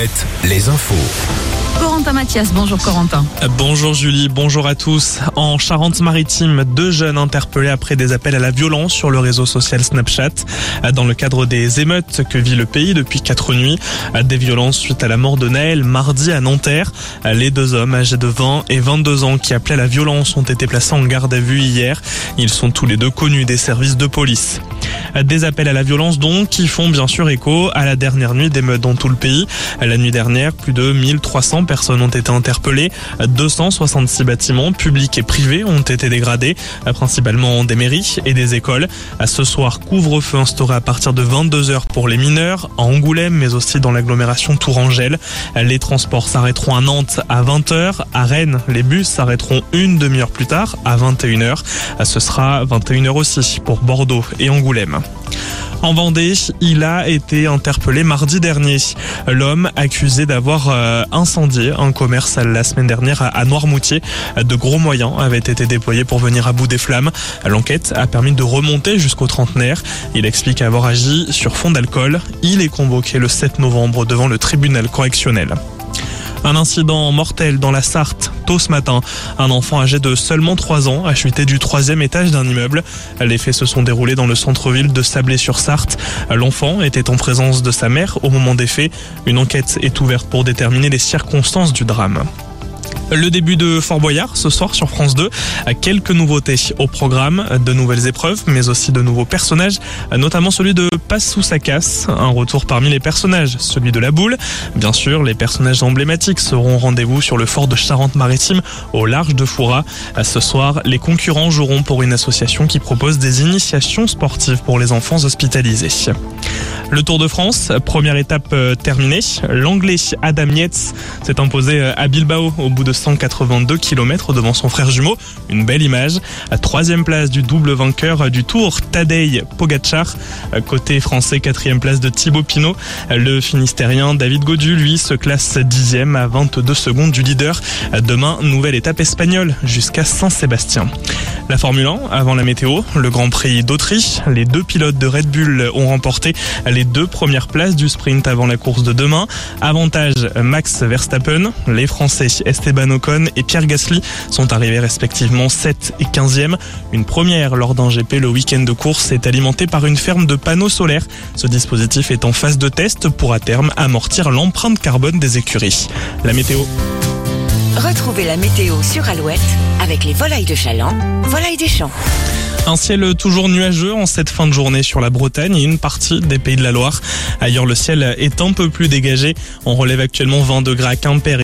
Alouette, les infos. Corentin Mathias, bonjour Corentin. Bonjour Julie, bonjour à tous. En Charente-Maritime, deux jeunes interpellés après des appels à la violence sur le réseau social Snapchat. Dans le cadre des émeutes que vit le pays depuis quatre nuits, des violences suite à la mort de Naël mardi à Nanterre. Les deux hommes âgés de 20 et 22 ans qui appelaient à la violence ont été placés en garde à vue hier. Ils sont tous les deux connus des services de police. Des appels à la violence donc qui font bien sûr écho à la dernière nuit d'émeutes dans tout le pays. La nuit dernière, plus de 1300 personnes ont été interpellées. 266 bâtiments publics et privés ont été dégradés, principalement des mairies et des écoles. Ce soir, couvre-feu instauré à partir de 22h pour les mineurs, à Angoulême, mais aussi dans l'agglomération Tourangelle. Les transports s'arrêteront à Nantes à 20h. À Rennes, les bus s'arrêteront une demi-heure plus tard, à 21h. Ce sera 21h aussi pour Bordeaux et Angoulême. En Vendée, il a été interpellé mardi dernier. L'homme accusé d'avoir euh, incendié un commerce la semaine dernière à Noirmoutier. De gros moyens avaient été déployés pour venir à bout des flammes. L'enquête a permis de remonter jusqu'au trentenaire. Il explique avoir agi sur fond d'alcool. Il est convoqué le 7 novembre devant le tribunal correctionnel. Un incident mortel dans la Sarthe tôt ce matin. Un enfant âgé de seulement 3 ans a chuté du troisième étage d'un immeuble. Les faits se sont déroulés dans le centre-ville de Sablé-sur-Sarthe. L'enfant était en présence de sa mère au moment des faits. Une enquête est ouverte pour déterminer les circonstances du drame. Le début de Fort Boyard ce soir sur France 2. Quelques nouveautés au programme, de nouvelles épreuves, mais aussi de nouveaux personnages, notamment celui de Passe sous sa casse, un retour parmi les personnages, celui de la boule. Bien sûr, les personnages emblématiques seront au rendez-vous sur le fort de Charente-Maritime au large de Foura. Ce soir, les concurrents joueront pour une association qui propose des initiations sportives pour les enfants hospitalisés. Le Tour de France, première étape euh, terminée. L'anglais Adam Yates s'est imposé euh, à Bilbao au bout de 182 km devant son frère jumeau. Une belle image. À troisième place du double vainqueur du Tour, Tadej Pogacar. Côté français, quatrième place de Thibaut Pinot. Le Finistérien David Godu, lui, se classe dixième à 22 secondes du leader. Demain, nouvelle étape espagnole jusqu'à Saint-Sébastien. La Formule 1, avant la météo, le Grand Prix d'Autriche. Les deux pilotes de Red Bull ont remporté les deux premières places du sprint avant la course de demain. Avantage Max Verstappen. Les Français Esteban Ocon et Pierre Gasly sont arrivés respectivement 7 et 15e. Une première lors d'un GP le week-end de course est alimentée par une ferme de panneaux solaires. Ce dispositif est en phase de test pour à terme amortir l'empreinte carbone des écuries. La météo. Retrouvez la météo sur Alouette avec les volailles de Chaland, volailles des champs. Un ciel toujours nuageux en cette fin de journée sur la Bretagne et une partie des pays de la Loire. Ailleurs, le ciel est un peu plus dégagé. On relève actuellement 20 degrés à Quimper.